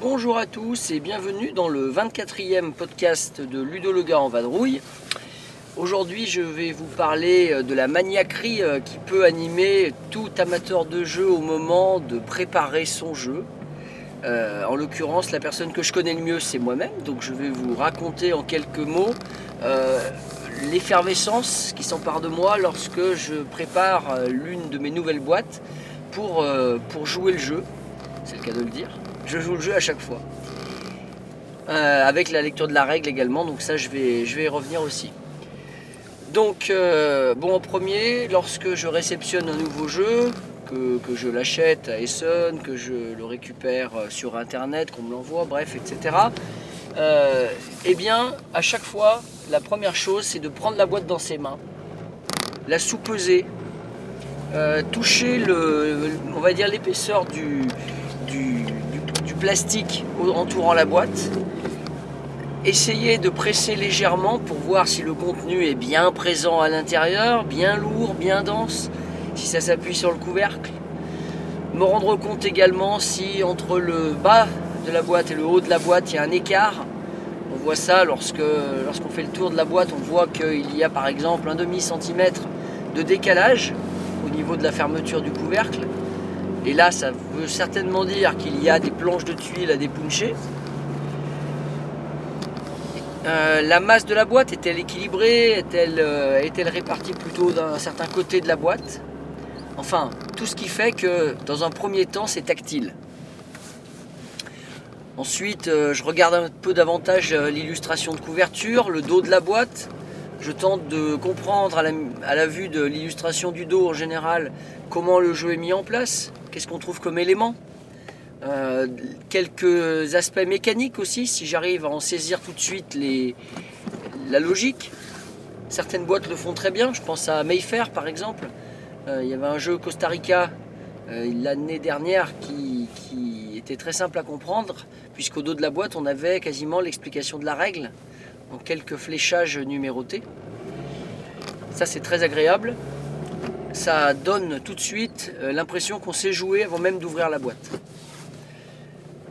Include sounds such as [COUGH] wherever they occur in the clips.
Bonjour à tous et bienvenue dans le 24e podcast de Ludo le gars en vadrouille. Aujourd'hui, je vais vous parler euh, de la maniaquerie euh, qui peut animer tout amateur de jeu au moment de préparer son jeu. Euh, en l'occurrence, la personne que je connais le mieux, c'est moi-même. Donc, je vais vous raconter en quelques mots l'effervescence qui s'empare de moi lorsque je prépare l'une de mes nouvelles boîtes pour, pour jouer le jeu. C'est le cas de le dire. Je joue le jeu à chaque fois. Avec la lecture de la règle également, donc ça je vais, je vais y revenir aussi. Donc, euh, bon, en premier, lorsque je réceptionne un nouveau jeu, que, je l'achète à Essen, que je le récupère euh, sur internet, qu'on me l'envoie, bref, etc. euh, eh bien, à chaque fois, la première chose, c'est de prendre la boîte dans ses mains, la sous-peser, euh, toucher le, on va dire l'épaisseur du, plastique entourant la boîte, essayer de presser légèrement pour voir si le contenu est bien présent à l'intérieur, bien lourd, bien dense, si ça s'appuie sur le couvercle. Me rendre compte également si entre le bas de la boîte et le haut de la boîte il y a un écart. On voit ça lorsque lorsqu'on fait le tour de la boîte, on voit qu'il y a par exemple un demi centimètre de décalage au niveau de la fermeture du couvercle. Et là, ça veut certainement dire qu'il y a des planches de tuiles à dépuncher. Euh, la masse de la boîte est-elle équilibrée? Est-elle euh, est-elle répartie plutôt d'un certain côté de la boîte? Enfin, tout ce qui fait que dans un premier temps, c'est tactile. Ensuite, euh, je regarde un peu davantage l'illustration de couverture, le dos de la boîte. Je tente de comprendre à la vue de l'illustration du dos en général comment le jeu est mis en place, qu'est-ce qu'on trouve comme élément? Euh, quelques aspects mécaniques aussi, si j'arrive à en saisir tout de suite la logique. Certaines boîtes le font très bien, je pense à Mayfair par exemple. Euh, il y avait un jeu Costa Rica euh, l'année dernière qui, qui était très simple à comprendre, puisqu'au dos de la boîte on avait quasiment l'explication de la règle en quelques fléchages numérotés. Ça c'est très agréable. Ça donne tout de suite l'impression qu'on sait jouer avant même d'ouvrir la boîte.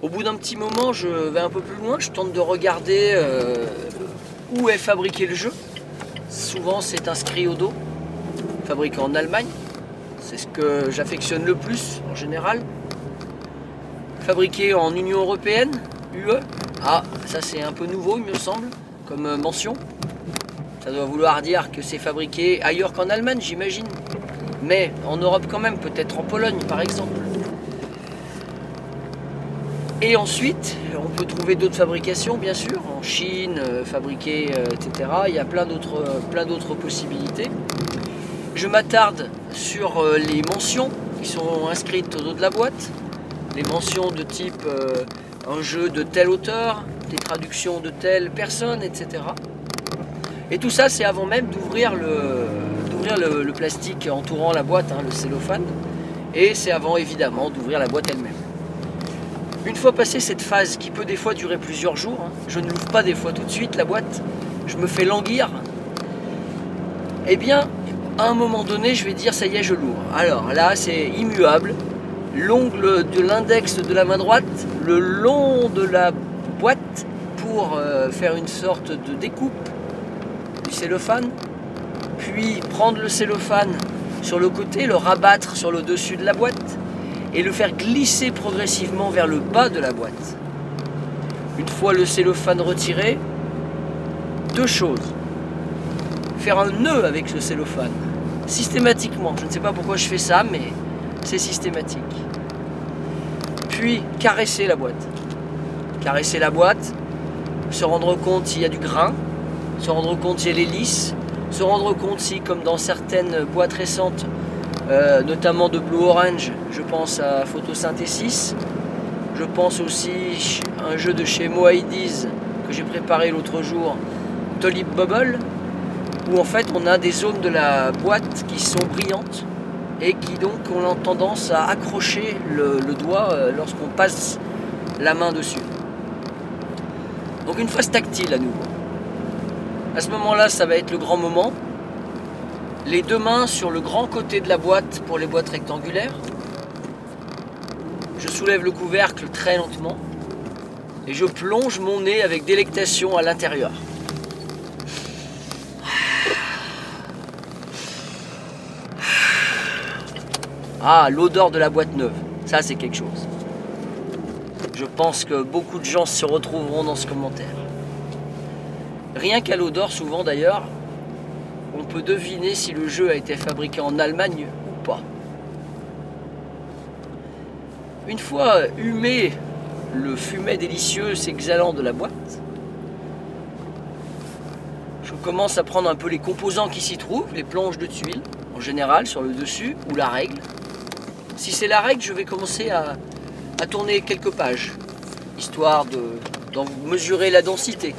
Au bout d'un petit moment, je vais un peu plus loin, je tente de regarder euh, où est fabriqué le jeu. Souvent c'est inscrit au dos, fabriqué en Allemagne. C'est ce que j'affectionne le plus en général. Fabriqué en Union Européenne, UE. Ah, ça c'est un peu nouveau il me semble, comme euh, mention. Ça doit vouloir dire que c'est fabriqué ailleurs qu'en Allemagne, j'imagine. Mais en Europe quand même, peut-être en Pologne par exemple. Et ensuite, on peut trouver d'autres fabrications, bien sûr, en Chine, euh, fabriquées, euh, etc. Il y a plein d'autres, euh, plein d'autres possibilités. Je m'attarde sur les mentions qui sont inscrites au dos de la boîte. Les mentions de type un jeu de tel auteur, des traductions de telle personne, etc. Et tout ça, c'est avant même d'ouvrir le, d'ouvrir le plastique entourant la boîte, hein, le cellophane. Et c'est avant, évidemment, d'ouvrir la boîte elle-même. Une fois passée cette phase qui peut des fois durer plusieurs jours, hein, je ne l'ouvre pas des fois tout de suite la boîte, je me fais languir. Eh bien, à un moment donné, je vais dire ça y est, je l'ouvre. Alors là, c'est immuable. L'ongle de l'index de la main droite, le long de la boîte pour euh, faire une sorte de découpe du cellophane, puis prendre le cellophane sur le côté, le rabattre sur le dessus de la boîte et le faire glisser progressivement vers le bas de la boîte. Une fois le cellophane retiré, deux choses. Faire un nœud avec ce cellophane, systématiquement. Je ne sais pas pourquoi je fais ça, mais c'est systématique. Puis caresser la boîte. Caresser la boîte, se rendre compte s'il y a du grain, se rendre compte si elle est lisse, se rendre compte si, comme dans certaines boîtes récentes, euh, notamment de Blue Orange, je pense à Photosynthesis, je pense aussi à un jeu de chez Moaidiz que j'ai préparé l'autre jour, Tulip Bubble, où en fait on a des zones de la boîte qui sont brillantes et qui donc ont tendance à accrocher le, le doigt euh, lorsqu'on passe la main dessus. Donc une phase tactile à nouveau. À ce moment-là, ça va être le grand moment. Les deux mains sur le grand côté de la boîte pour les boîtes rectangulaires. Je soulève le couvercle très lentement et je plonge mon nez avec délectation à l'intérieur. Ah, l'odeur de la boîte neuve, ça c'est quelque chose. Je pense que beaucoup de gens se retrouveront dans ce commentaire. Rien qu'à l'odeur, souvent d'ailleurs, on peut deviner si le jeu a été fabriqué en Allemagne ou pas. Une fois humé le fumet délicieux s'exhalant de la boîte, je commence à prendre un peu les composants qui s'y trouvent, les planches de tuiles, en général sur le dessus, ou la règle. Si c'est la règle, je vais commencer à, tourner quelques pages, histoire de, d'en mesurer la densité.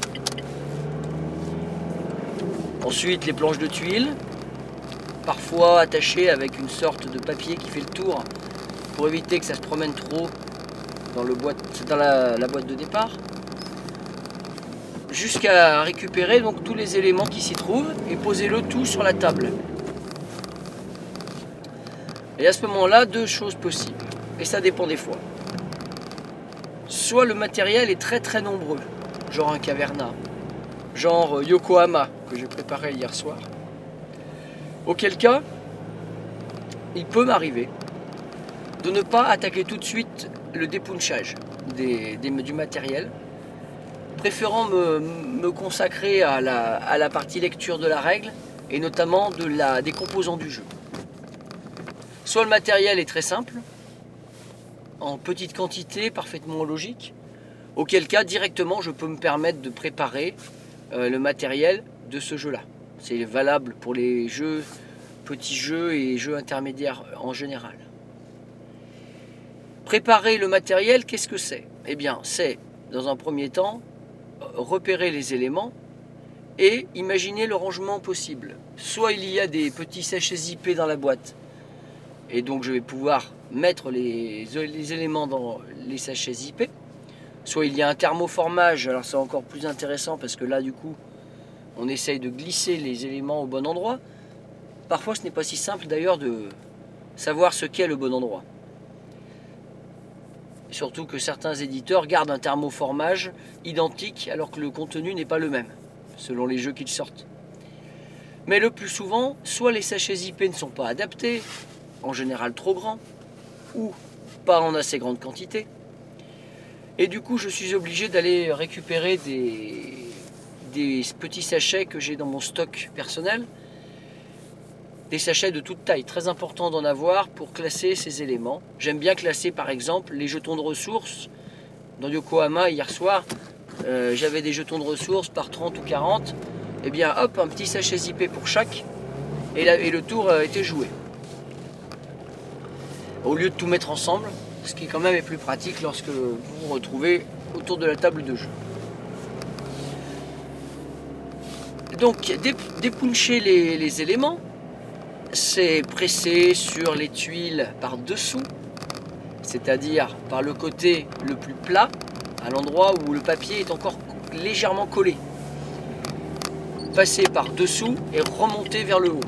Ensuite, les planches de tuiles, parfois attachées avec une sorte de papier qui fait le tour pour éviter que ça se promène trop dans, le boîte, dans la, boîte de départ. Jusqu'à récupérer donc tous les éléments qui s'y trouvent et poser le tout sur la table. Et à ce moment-là, deux choses possibles. Et ça dépend des fois. Soit le matériel est très très nombreux, genre un caverna, genre Yokohama que j'ai préparé hier soir. Auquel cas, il peut m'arriver de ne pas attaquer tout de suite le dépunchage du matériel, préférant me, consacrer à la, partie lecture de la règle et notamment des composants du jeu. Soit le matériel est très simple, en petite quantité, parfaitement logique, auquel cas directement je peux me permettre de préparer euh, le matériel de ce jeu-là. C'est valable pour les jeux, petits jeux et jeux intermédiaires en général. Préparer le matériel, qu'est-ce que c'est? Eh bien, c'est, dans un premier temps, repérer les éléments et imaginer le rangement possible. Soit il y a des petits sachets zippés dans la boîte, et donc je vais pouvoir mettre les, les éléments dans les sachets zippés. Soit il y a un thermoformage, alors c'est encore plus intéressant parce que là du coup on essaye de glisser les éléments au bon endroit. Parfois ce n'est pas si simple d'ailleurs de savoir ce qu'est le bon endroit. Surtout que certains éditeurs gardent un thermoformage identique alors que le contenu n'est pas le même, selon les jeux qu'ils sortent. Mais le plus souvent, soit les sachets zippés ne sont pas adaptés, en général trop grands, ou pas en assez grande quantité. Et du coup, je suis obligé d'aller récupérer des, petits sachets que j'ai dans mon stock personnel. Des sachets de toute taille, très important d'en avoir pour classer ces éléments. J'aime bien classer par exemple les jetons de ressources. Dans Yokohama, hier soir, euh, j'avais des jetons de ressources par 30 ou 40. Et bien hop, un petit sachet zippé pour chaque. Et, le tour a été joué. Au lieu de tout mettre ensemble, ce qui quand même est plus pratique lorsque vous vous retrouvez autour de la table de jeu. Donc dé- dépuncher les, les éléments, c'est presser sur les tuiles par dessous, c'est-à-dire par le côté le plus plat, à l'endroit où le papier est encore légèrement collé. Passer par dessous et remonter vers le haut,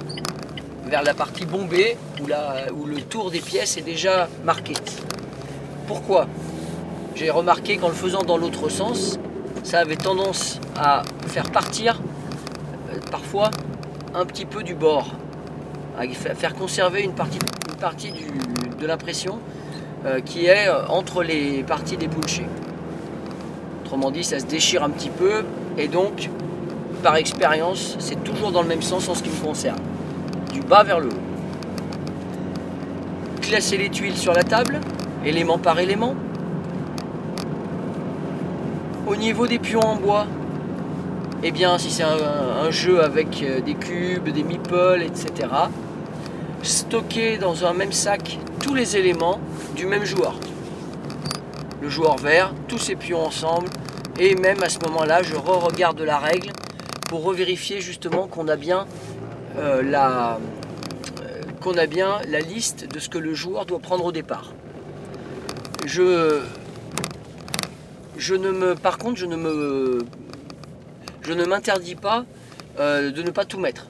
vers la partie bombée où, la- où le tour des pièces est déjà marqué. Pourquoi J'ai remarqué qu'en le faisant dans l'autre sens, ça avait tendance à faire partir euh, parfois un petit peu du bord, à fa- faire conserver une partie, de l'impression euh, qui est euh, entre les parties des punchés. Autrement dit, ça se déchire un petit peu et donc, par expérience, c'est toujours dans le même sens en ce qui me concerne, du bas vers le haut. Classer les tuiles sur la table, élément par élément. Au niveau des pions en bois, eh bien, si c'est un, jeu avec euh, des cubes, des meeples, etc., stocker dans un même sac tous les éléments du même joueur. Le joueur vert, tous ses pions ensemble, et même à ce moment-là, je re-regarde la règle pour revérifier justement qu'on a bien euh, la euh, qu'on a bien la liste de ce que le joueur doit prendre au départ. Je je ne me par contre je ne me je ne m'interdis pas euh, de ne pas tout mettre.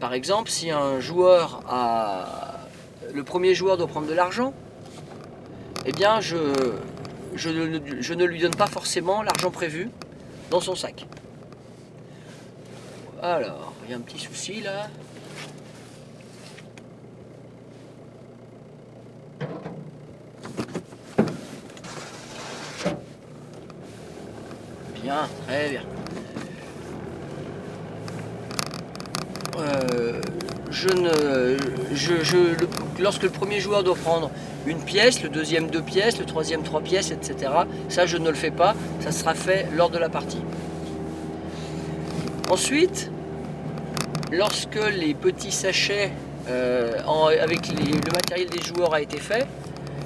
Par exemple, si un joueur a le premier joueur doit prendre de l'argent, eh bien je, je, ne, je ne lui donne pas forcément l'argent prévu dans son sac. Alors, il y a un petit souci là. Très bien. Euh, lorsque le premier joueur doit prendre une pièce, le deuxième deux pièces, le troisième trois pièces, etc. Ça, je ne le fais pas. Ça sera fait lors de la partie. Ensuite, lorsque les petits sachets euh, avec le matériel des joueurs a été fait,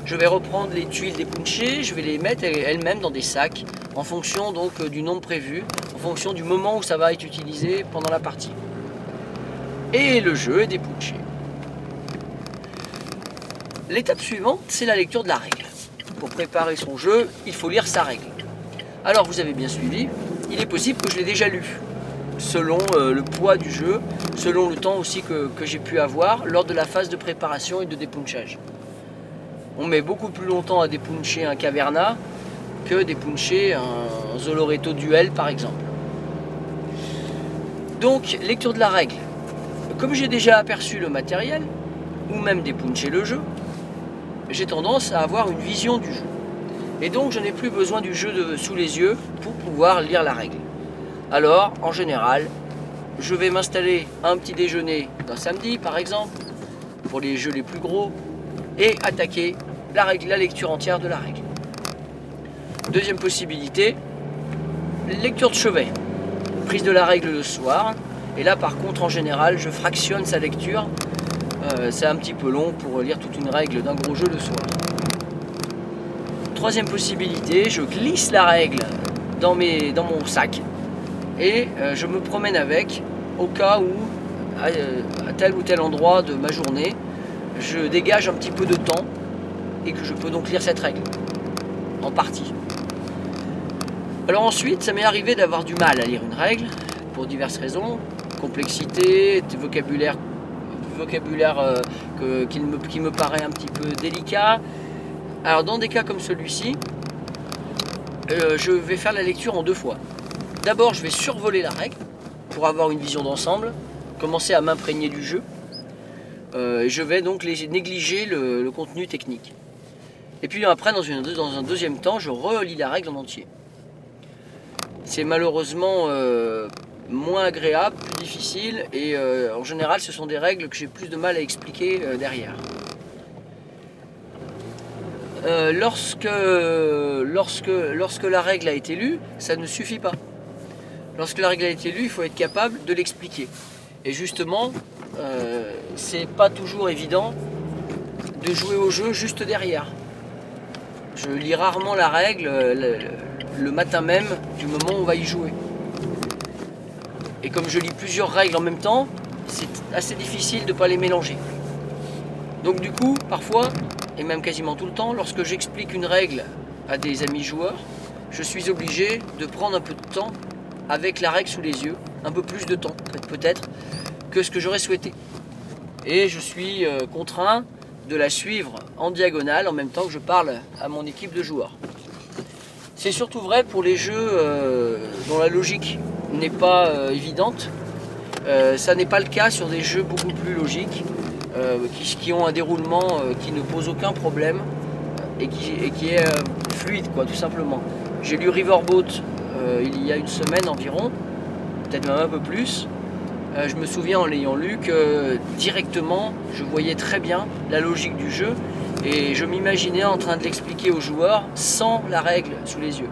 je vais reprendre les tuiles des punchés, je vais les mettre elles-mêmes dans des sacs en fonction donc euh, du nombre prévu, en fonction du moment où ça va être utilisé pendant la partie. Et le jeu est dépunché. L'étape suivante, c'est la lecture de la règle. Pour préparer son jeu, il faut lire sa règle. Alors vous avez bien suivi, il est possible que je l'ai déjà lu, selon euh, le poids du jeu, selon le temps aussi que, que j'ai pu avoir lors de la phase de préparation et de dépunchage. On met beaucoup plus longtemps à dépuncher un caverna que dépuncher un Zoloreto duel par exemple. Donc, lecture de la règle. Comme j'ai déjà aperçu le matériel, ou même dépunché le jeu, j'ai tendance à avoir une vision du jeu. Et donc je n'ai plus besoin du jeu sous les yeux pour pouvoir lire la règle. Alors, en général, je vais m'installer un petit déjeuner d'un samedi, par exemple, pour les jeux les plus gros, et attaquer la, règle, la lecture entière de la règle. Deuxième possibilité, lecture de chevet. Prise de la règle le soir. Et là, par contre, en général, je fractionne sa lecture. Euh, c'est un petit peu long pour lire toute une règle d'un gros jeu le soir. Troisième possibilité, je glisse la règle dans, mon sac et euh, je me promène avec au cas où, euh, à tel ou tel endroit de ma journée, je dégage un petit peu de temps et que je peux donc lire cette règle en partie. Alors ensuite, ça m'est arrivé d'avoir du mal à lire une règle pour diverses raisons, complexité, vocabulaire, vocabulaire euh, qui, me, paraît un petit peu délicat. Alors dans des cas comme celui-ci, euh, je vais faire la lecture en deux fois. D'abord, je vais survoler la règle pour avoir une vision d'ensemble, commencer à m'imprégner du jeu. Euh, et je vais donc négliger le, contenu technique. Et puis après, dans, dans un deuxième temps, je relis la règle en entier. C'est malheureusement euh, moins agréable, plus difficile, et euh, en général, ce sont des règles que j'ai plus de mal à expliquer euh, derrière. Lorsque, la règle a été lue, ça ne suffit pas. Lorsque la règle a été lue, il faut être capable de l'expliquer. Et justement, c'est pas toujours évident de jouer au jeu juste derrière. Je lis rarement la règle le, le matin même du moment où on va y jouer. Et comme je lis plusieurs règles en même temps, c'est assez difficile de ne pas les mélanger. Donc du coup, parfois, et même quasiment tout le temps, lorsque j'explique une règle à des amis joueurs, je suis obligé de prendre un peu de temps avec la règle sous les yeux, un peu plus de temps peut-être que ce que j'aurais souhaité. Et je suis euh, contraint de la suivre en diagonale en même temps que je parle à mon équipe de joueurs. C'est surtout vrai pour les jeux euh, dont la logique n'est pas euh, évidente. Euh, ça n'est pas le cas sur des jeux beaucoup plus logiques, qui, ont un déroulement qui ne pose aucun problème et qui, et qui est fluide, tout simplement. J'ai lu Riverboat il y a une semaine environ, peut-être même un peu plus. Je me souviens en l'ayant lu que directement je voyais très bien la logique du jeu et je m'imaginais en train de l'expliquer aux joueurs sans la règle sous les yeux.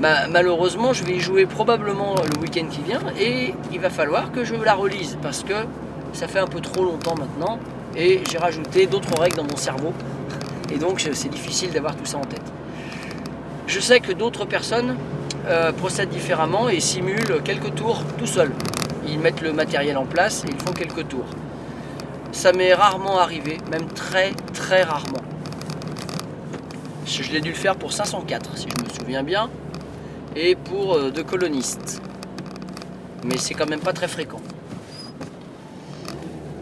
Ma- malheureusement, je vais y jouer probablement le week-end qui vient et il va falloir que je la relise parce que ça fait un peu trop longtemps maintenant et j'ai rajouté d'autres règles dans mon cerveau et donc c'est difficile d'avoir tout ça en tête. Je sais que d'autres personnes euh, procèdent différemment et simulent quelques tours tout seuls. Ils mettent le matériel en place et ils font quelques tours. Ça m'est rarement arrivé, même très très rarement. Je l'ai dû le faire pour 504 si je me souviens bien, et pour euh, deux colonistes. Mais c'est quand même pas très fréquent.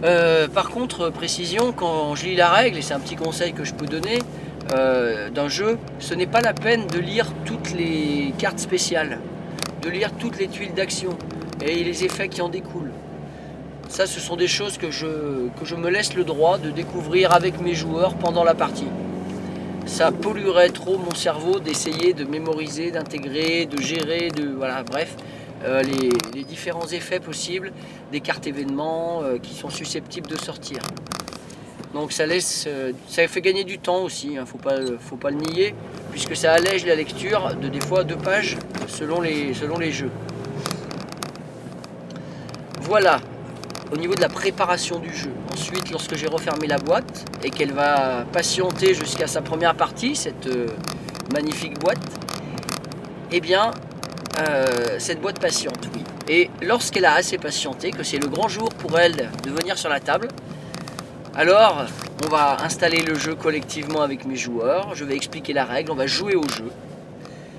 Euh, par contre, précision, quand je lis la règle, et c'est un petit conseil que je peux donner euh, d'un jeu, ce n'est pas la peine de lire toutes les cartes spéciales, de lire toutes les tuiles d'action et les effets qui en découlent. Ça, ce sont des choses que je, que je me laisse le droit de découvrir avec mes joueurs pendant la partie. Ça polluerait trop mon cerveau d'essayer de mémoriser, d'intégrer, de gérer, de voilà, bref, euh, les, les différents effets possibles des cartes événements euh, qui sont susceptibles de sortir. Donc ça laisse, euh, ça fait gagner du temps aussi, il ne faut pas, faut pas le nier, puisque ça allège la lecture de des fois deux pages selon les, selon les jeux. Voilà, au niveau de la préparation du jeu. Ensuite, lorsque j'ai refermé la boîte et qu'elle va patienter jusqu'à sa première partie, cette euh, magnifique boîte, eh bien, euh, cette boîte patiente, oui. Et lorsqu'elle a assez patienté, que c'est le grand jour pour elle de venir sur la table, alors on va installer le jeu collectivement avec mes joueurs, je vais expliquer la règle, on va jouer au jeu.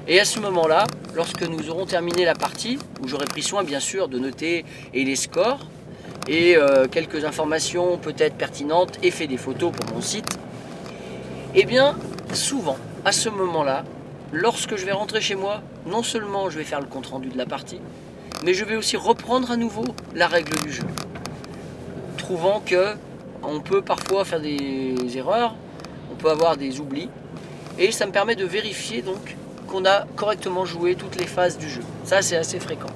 Et à ce moment-là, lorsque nous aurons terminé la partie, où j'aurai pris soin bien sûr de noter et les scores, et euh, quelques informations peut-être pertinentes et fait des photos pour mon site, eh bien souvent à ce moment-là, lorsque je vais rentrer chez moi, non seulement je vais faire le compte-rendu de la partie, mais je vais aussi reprendre à nouveau la règle du jeu, trouvant que on peut parfois faire des erreurs, on peut avoir des oublis, et ça me permet de vérifier donc qu'on a correctement joué toutes les phases du jeu. Ça, c'est assez fréquent.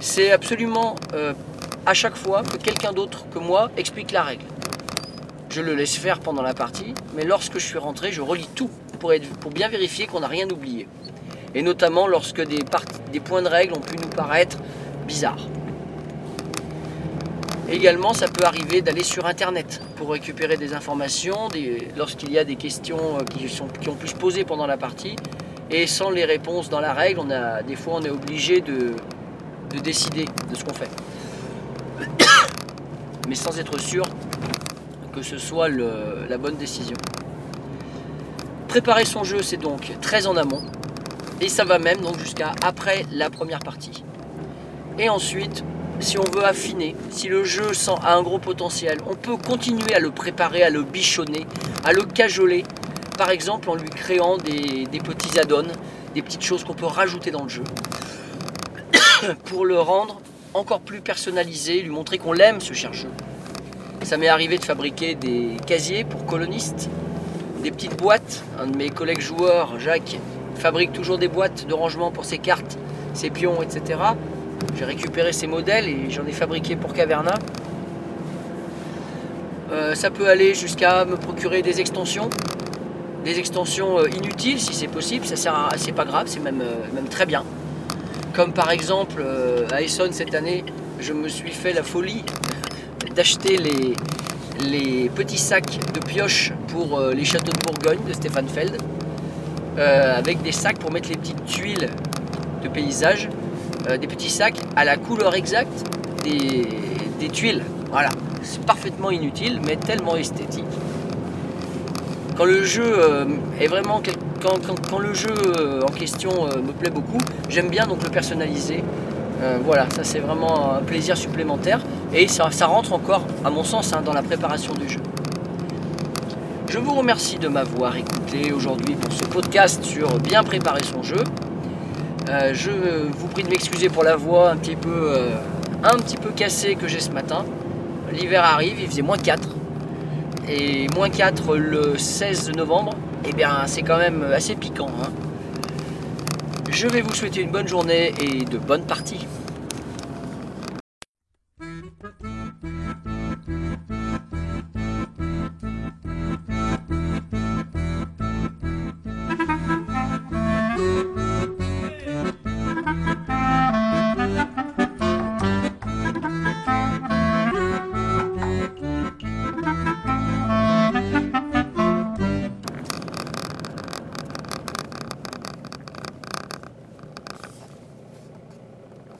C'est absolument euh, à chaque fois que quelqu'un d'autre que moi explique la règle. Je le laisse faire pendant la partie, mais lorsque je suis rentré, je relis tout pour, être, pour bien vérifier qu'on n'a rien oublié. Et notamment lorsque des, points de règle ont pu nous paraître bizarres. Également, ça peut arriver d'aller sur Internet pour récupérer des informations lorsqu'il y a des questions euh, qui, ont pu se poser pendant la partie. Et sans les réponses dans la règle, des fois on est obligé de décider de ce qu'on fait. Mais sans être sûr que ce soit la bonne décision. Préparer son jeu, c'est donc très en amont. Et ça va même donc jusqu'à après la première partie. Et ensuite, si on veut affiner, si le jeu a un gros potentiel, on peut continuer à le préparer, à le bichonner, à le cajoler, par exemple en lui créant des, petits add-ons, des petites choses qu'on peut rajouter dans le jeu, [COUGHS] pour le rendre encore plus personnalisé, lui montrer qu'on l'aime ce cher jeu. Ça m'est arrivé de fabriquer des casiers pour colonistes, des petites boîtes. Un de mes collègues joueurs, Jacques, fabrique toujours des boîtes de rangement pour ses cartes, ses pions, etc. J'ai récupéré ces modèles et j'en ai fabriqué pour Caverna. Euh, ça peut aller jusqu'à me procurer des extensions, des extensions euh, inutiles si c'est possible, ça sert à, c'est pas grave, c'est même, euh, même très bien. Comme par exemple à Essonne cette année, je me suis fait la folie d'acheter les, petits sacs de pioche pour les châteaux de Bourgogne de Stéphane Feld, avec des sacs pour mettre les petites tuiles de paysage euh, des petits sacs à la couleur exacte des, tuiles. Voilà, c'est parfaitement inutile, mais tellement esthétique. Quand le jeu euh, est vraiment quand, le jeu euh, en question me plaît beaucoup, j'aime bien donc le personnaliser. voilà, ça c'est vraiment un plaisir supplémentaire et ça, rentre encore, à mon sens, hein, dans la préparation du jeu. Je vous remercie de m'avoir écouté aujourd'hui pour ce podcast sur bien préparer son jeu. Euh, je vous prie de m'excuser pour la voix un petit peu, euh, un petit peu cassée que j'ai ce matin. L'hiver arrive, il faisait moins 4. Et moins 4 le 16 novembre, et eh bien c'est quand même assez piquant. Hein. Je vais vous souhaiter une bonne journée et de bonnes parties.